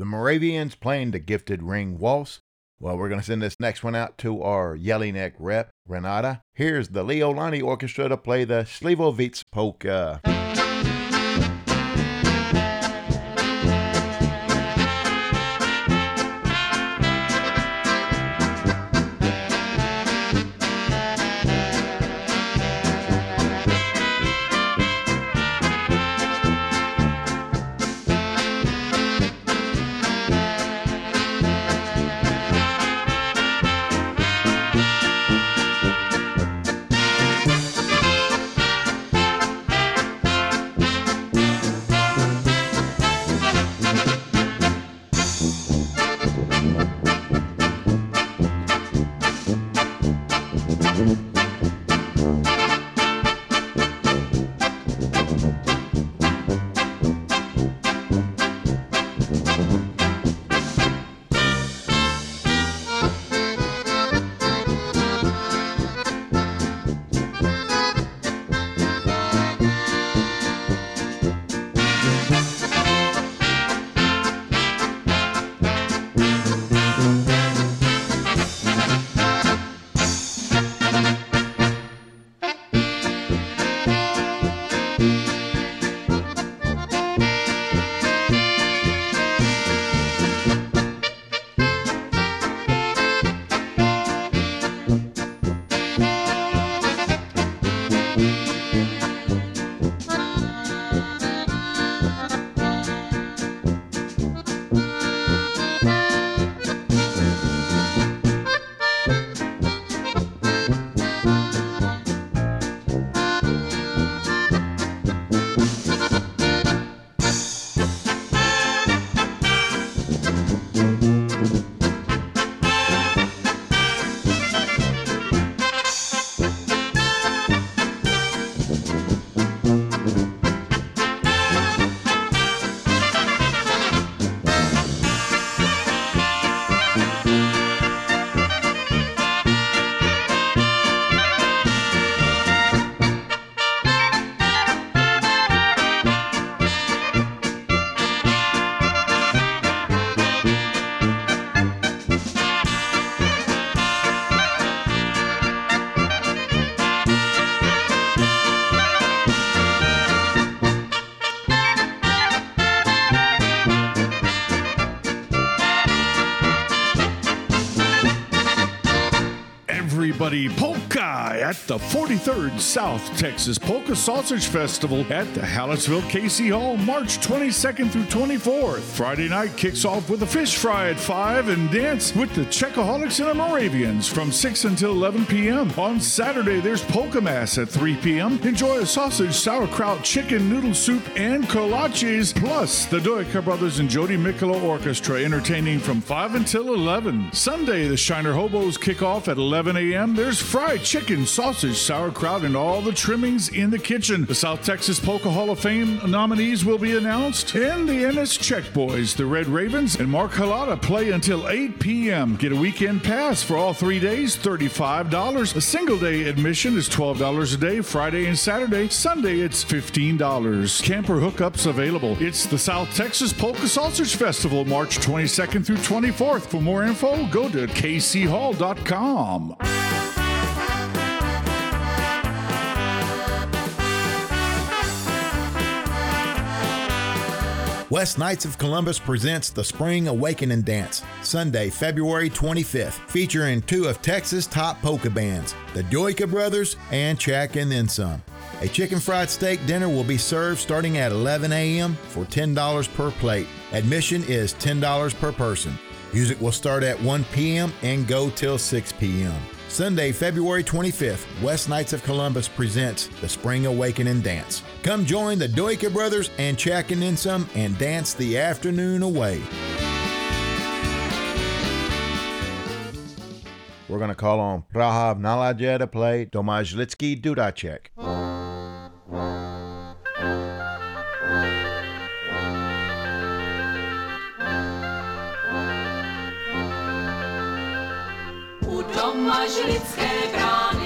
The Moravians playing the gifted ring waltz. Well, we're going to send this next one out to our Jelinek rep, Renata. Here's the Leo Lani Orchestra to play the Slivovitz Polka. The 43rd South Texas Polka Sausage Festival at the Hallettsville KC Hall, March 22nd through 24th. Friday night kicks off with a fish fry at 5 and dance with the Czechaholics and the Moravians from 6 until 11 p.m. On Saturday, there's Polka Mass at 3 p.m. Enjoy a sausage, sauerkraut, chicken, noodle soup, and kolaches, plus the Dujka Brothers and Jody Mikula Orchestra entertaining from 5 until 11. Sunday, the Shiner Hobos kick off at 11 a.m. There's fried chicken, sausage, sauerkraut, and all the trimmings in the kitchen. The South Texas Polka Hall of Fame nominees will be announced. And the Ennis Czech Boys, the Red Ravens, and Mark Halata play until 8 p.m. Get a weekend pass for all three days, $35. A single day admission is $12 a day, Friday and Saturday. Sunday, it's $15. Camper hookups available. It's the South Texas Polka Sausage Festival, March 22nd through 24th. For more info, go to kchall.com. West Knights of Columbus presents the Spring Awakening Dance, Sunday, February 25th, featuring two of Texas' top polka bands, the Dujka Brothers and Czech and Then Some. A chicken fried steak dinner will be served starting at 11 a.m. for $10 per plate. Admission is $10 per person. Music will start at 1 p.m. and go till 6 p.m. Sunday, February 25th, West Knights of Columbus presents the Spring Awakening Dance. Come join the Dujka Brothers and and Then Some and dance the afternoon away. We're going to call on Prahav Naladja to play Domajlitsky Dudacek. Tomáš Lidské brány.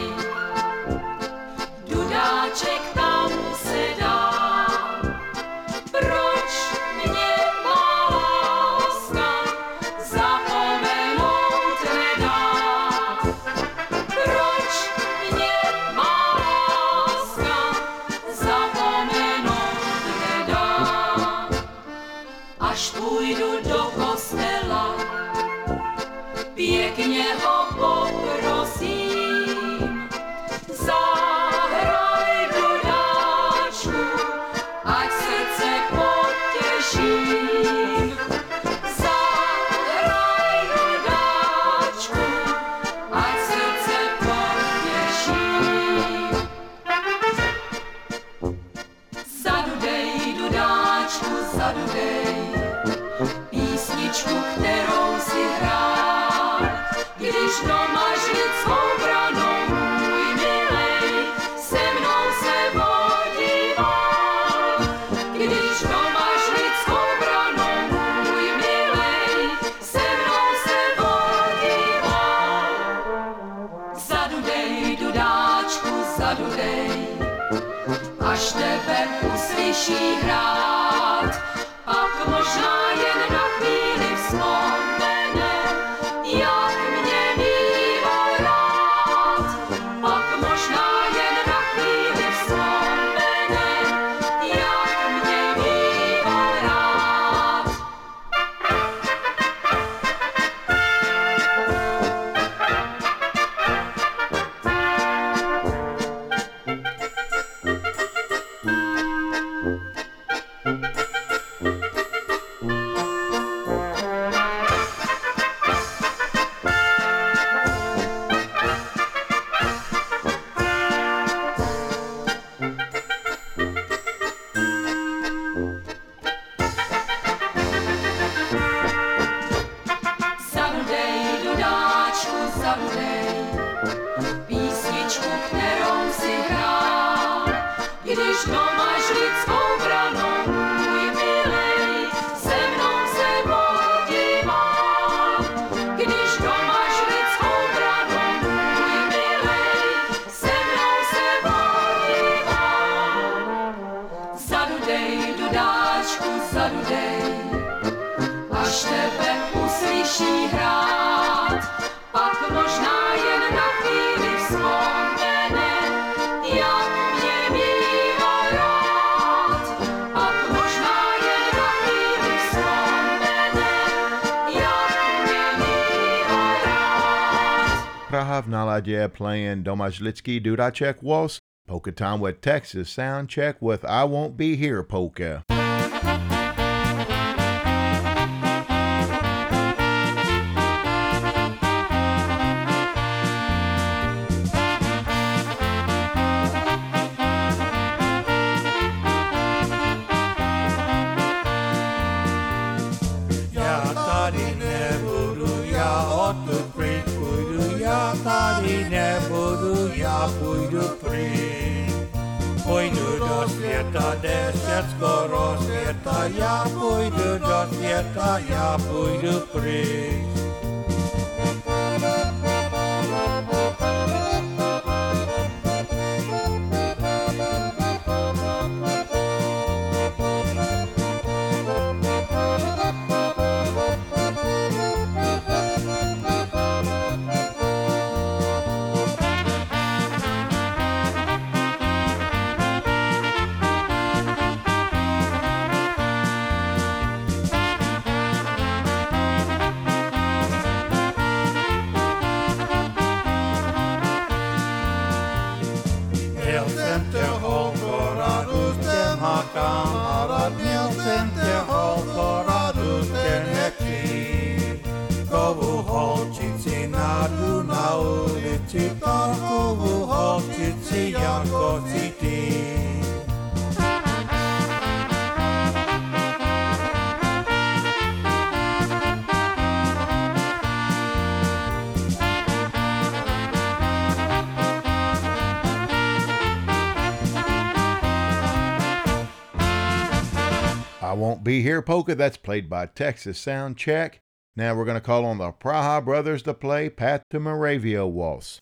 she Nala, Naladia playing Domajlitsky Dudacek Waltz, Polka Time with Texas Sound Check with I Won't Be Here Polka. Jätskor och sveta, jag borde då sveta, jag borde pris. I Won't Be Here Polka, that's played by Texas Sound Check. Now we're going to call on the Praha Brothers to play "Path to Moravia Waltz.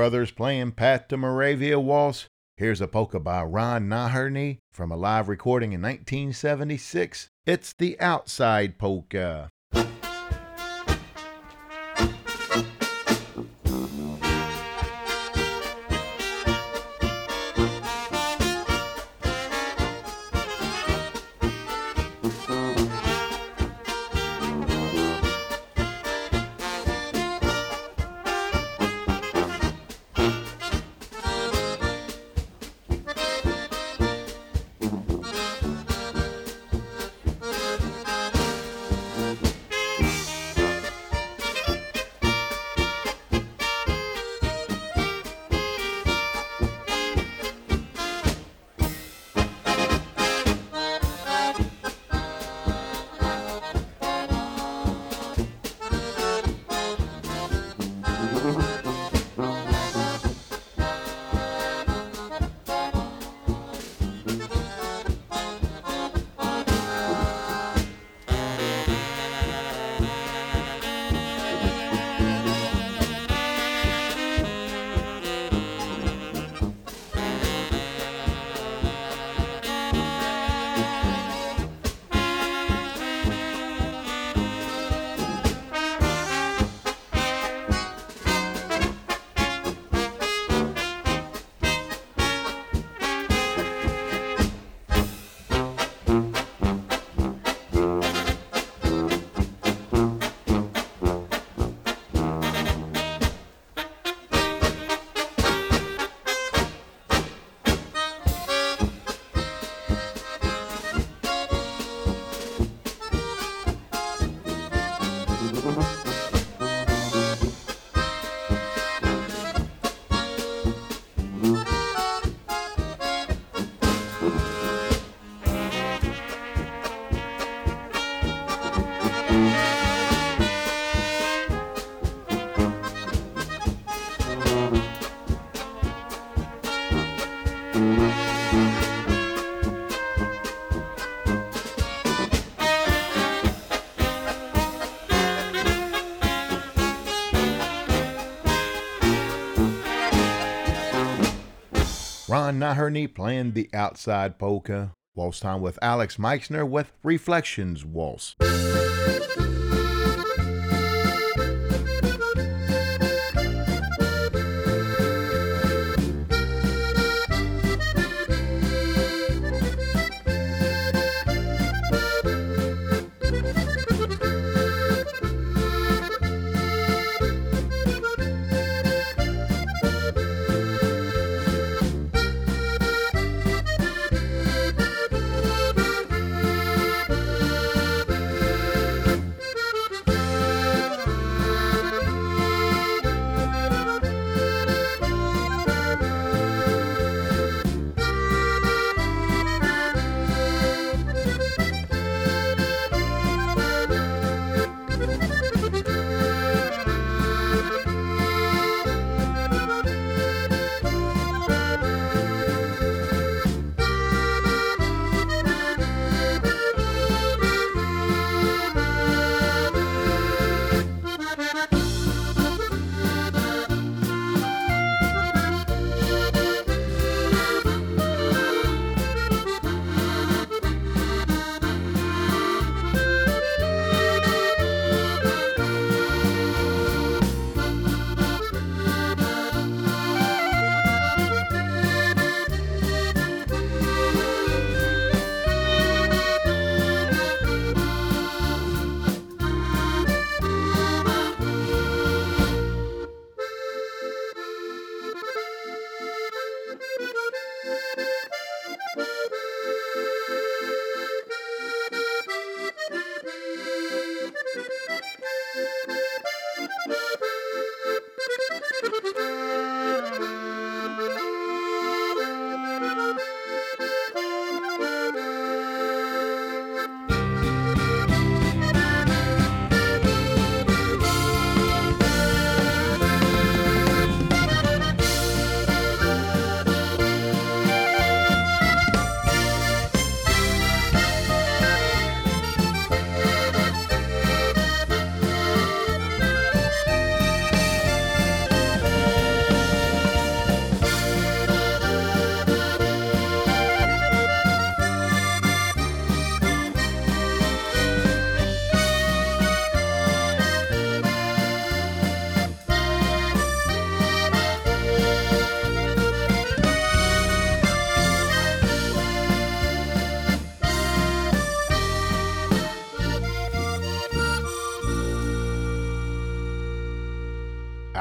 Brothers playing Path to Moravia Waltz. Here's a polka by Ron Naherney from a live recording in 1976. It's the Outside Polka. Ron Naherney playing the outside polka. Waltz time with Alex Meixner with Reflections Waltz.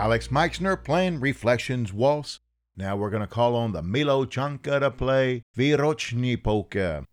Alex Meixner playing Reflections Waltz. Now we're going to call on the Milo Chanka to play Virochny Polka.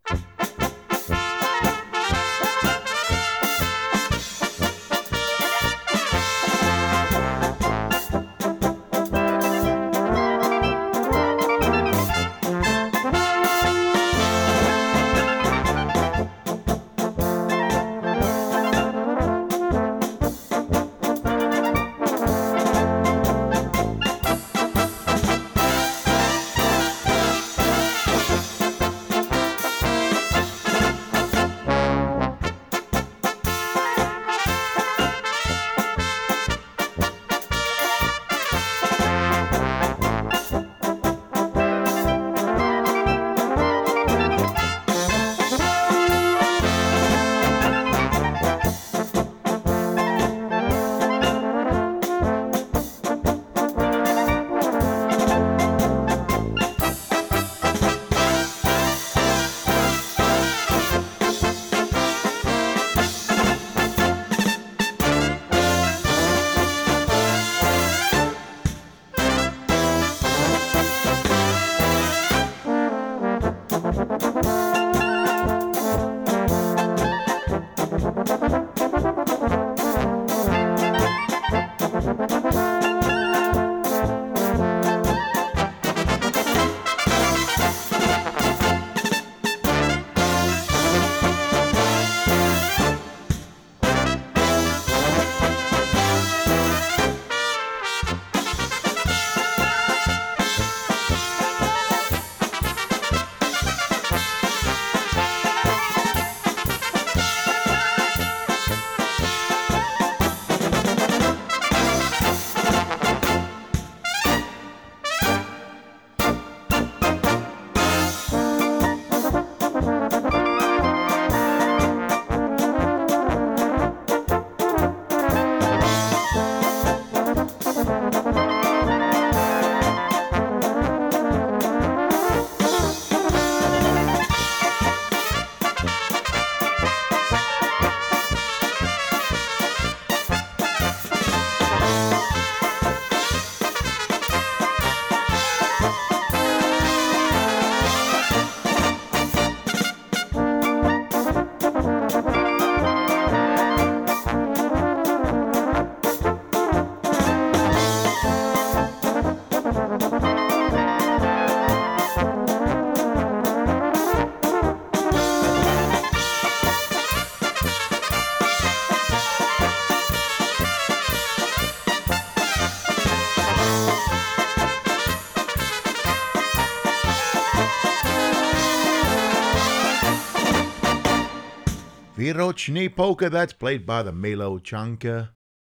Virochny Polka, that's played by the Milo Chanka.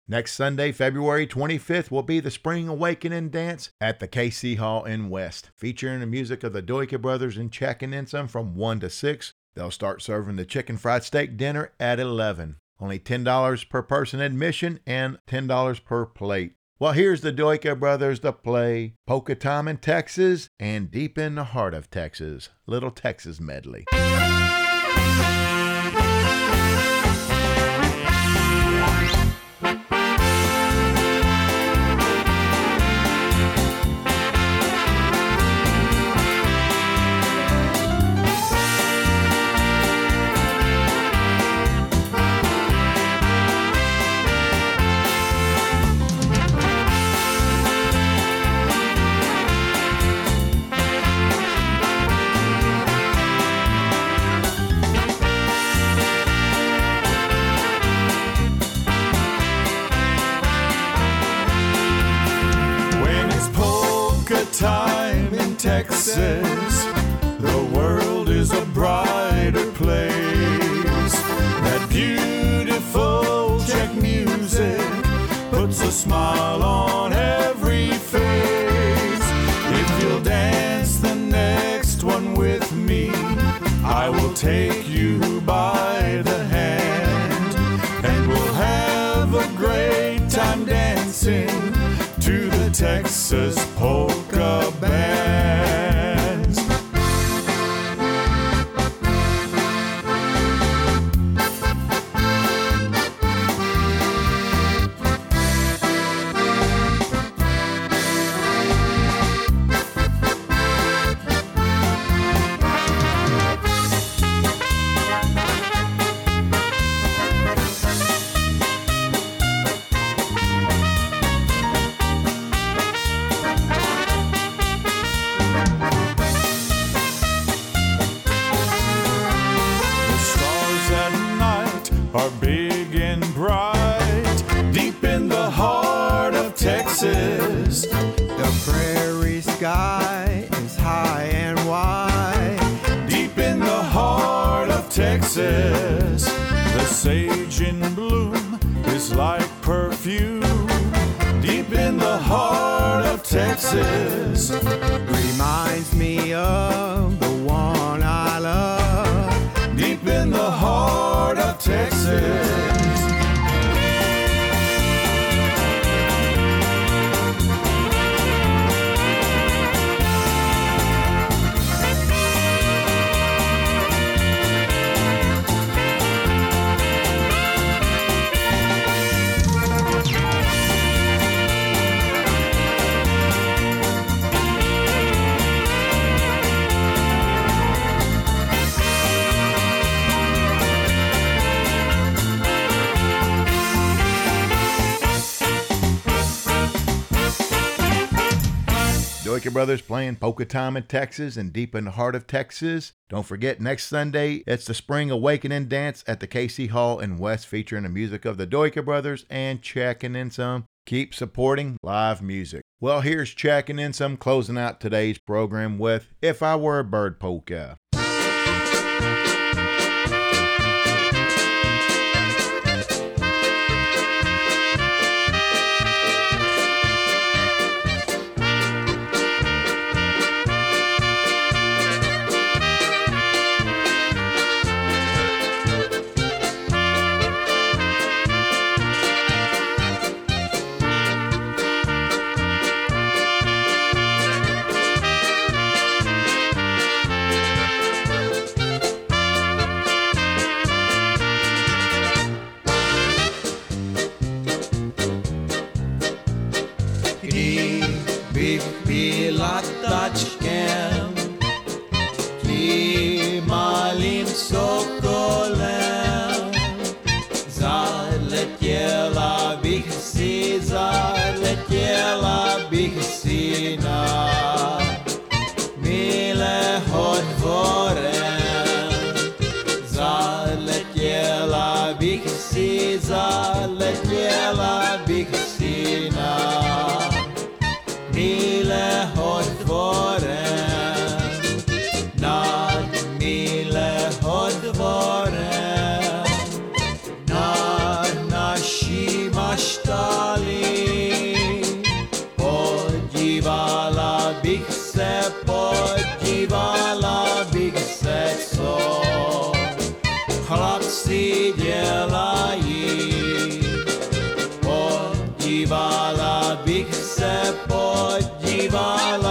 Next Sunday, February 25th, will be the Spring Awakening Dance at the KC Hall in West, featuring the music of the Dujka Brothers and checking in some from 1 to 6. They'll start serving the chicken fried steak dinner at 11. Only $10 per person admission and $10 per plate. Well, here's the Dujka Brothers to play Polka Time in Texas and Deep in the Heart of Texas. Little Texas medley. The world is a brighter place. That beautiful Czech music puts a smile on every face. If you'll dance the next one with me, I will take you by the hand, and we'll have a great time dancing to the Texas polka Texas. The prairie sky is high and wide. Deep in the heart of Texas, the sage in bloom is like perfume. Deep in the heart of Texas, Reminds Dujka Brothers playing Polka Time in Texas and deep in the heart of Texas. Don't forget, next Sunday, it's the Spring Awakening Dance at the KC Hall in West featuring the music of the Dujka Brothers and checking in some. Keep supporting live music. Well, here's checking in some, closing out today's program with If I Were a Bird Polka. Lataczkiem, chlapci dělají. Podívala bych se, podívala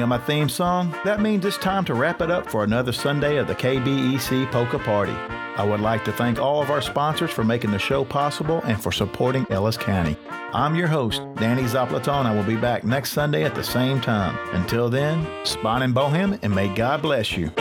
Of my theme song, that means it's time to wrap it up for another Sunday of the KBEC Polka Party. I would like to thank all of our sponsors for making the show possible and for supporting Ellis County. I'm your host, Danny Zaplaton. I will be back next Sunday at the same time. Until then, spon and bohem, and may God bless you.